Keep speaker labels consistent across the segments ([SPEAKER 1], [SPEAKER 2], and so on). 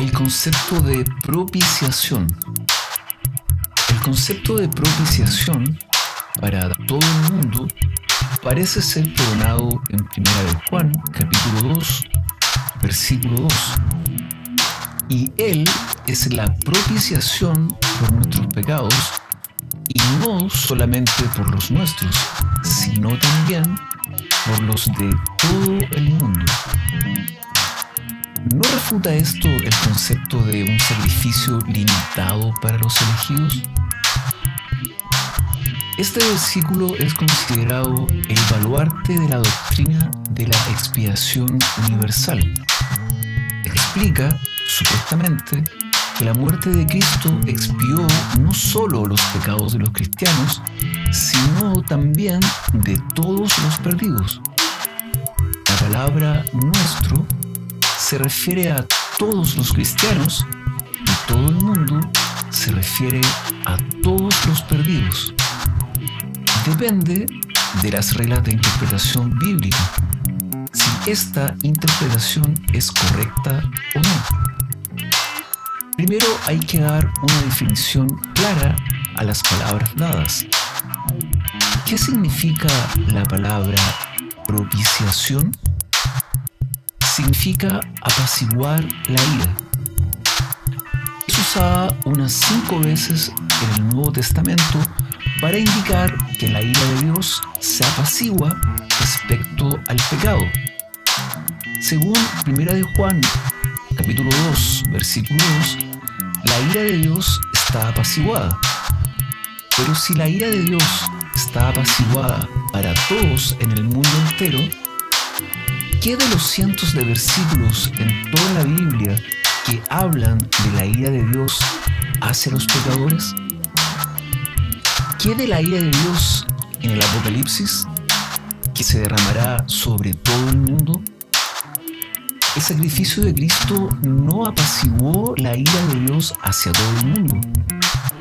[SPEAKER 1] el concepto de propiciación. El concepto de propiciación para todo el mundo parece ser coronado en 1 de Juan, capítulo 2, versículo 2. Y Él es la propiciación por nuestros pecados, y no solamente por los nuestros, sino también por los de todo el mundo. ¿No refuta esto el concepto de un sacrificio limitado para los elegidos? Este versículo es considerado el baluarte de la doctrina de la expiación universal. Explica, supuestamente, que la muerte de Cristo expió no solo los pecados de los cristianos, sino también de todos los perdidos. La palabra nuestro se refiere a todos los cristianos y todo el mundo se refiere a todos los perdidos. Depende de las reglas de interpretación bíblica, si esta interpretación es correcta o no. Primero hay que dar una definición clara a las palabras dadas. ¿Qué significa la palabra propiciación? Significa apaciguar la ira. Es usada unas cinco veces en el Nuevo Testamento para indicar que la ira de Dios se apacigua respecto al pecado. Según 1 de Juan, capítulo 2, versículo 2, la ira de Dios está apaciguada. Pero si la ira de Dios está apaciguada para todos en el mundo entero, ¿Qué de los cientos de versículos en toda la Biblia que hablan de la ira de Dios hacia los pecadores? ¿Qué de la ira de Dios en el Apocalipsis que se derramará sobre todo el mundo? El sacrificio de Cristo no apaciguó la ira de Dios hacia todo el mundo,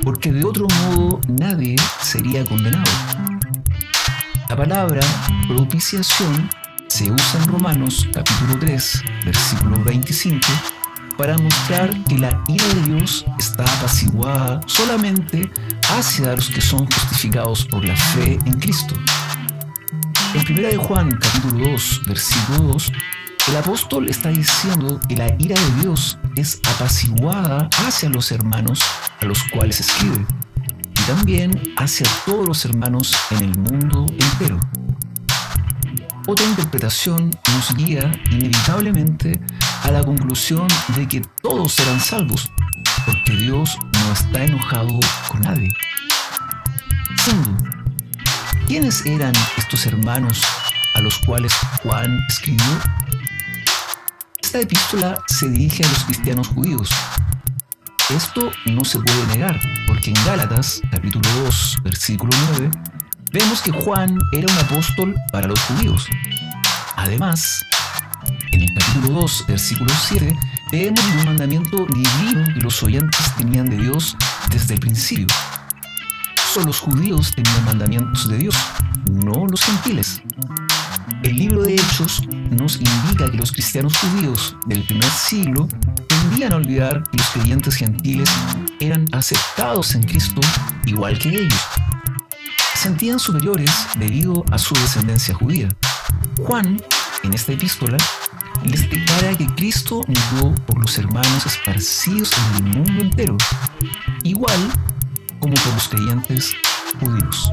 [SPEAKER 1] porque de otro modo nadie sería condenado. La palabra propiciación se usa en Romanos capítulo 3, versículo 25, para mostrar que la ira de Dios está apaciguada solamente hacia los que son justificados por la fe en Cristo. En 1 de Juan capítulo 2, versículo 2, el apóstol está diciendo que la ira de Dios es apaciguada hacia los hermanos a los cuales escribe, y también hacia todos los hermanos en el mundo entero. Otra interpretación nos guía inevitablemente a la conclusión de que todos serán salvos, porque Dios no está enojado con nadie. Segundo, ¿quiénes eran estos hermanos a los cuales Juan escribió? Esta epístola se dirige a los cristianos judíos. Esto no se puede negar, porque en Gálatas, capítulo 2, versículo 9, vemos que Juan era un apóstol para los judíos. Además, en el capítulo 2, versículo 7, vemos un mandamiento divino que los oyentes tenían de Dios desde el principio. Solo los judíos tenían mandamientos de Dios, no los gentiles. El libro de Hechos nos indica que los cristianos judíos del primer siglo tendían a olvidar que los creyentes gentiles eran aceptados en Cristo igual que ellos sentían superiores debido a su descendencia judía. Juan, en esta epístola, les declara que Cristo murió por los hermanos esparcidos en el mundo entero, igual como por los creyentes judíos.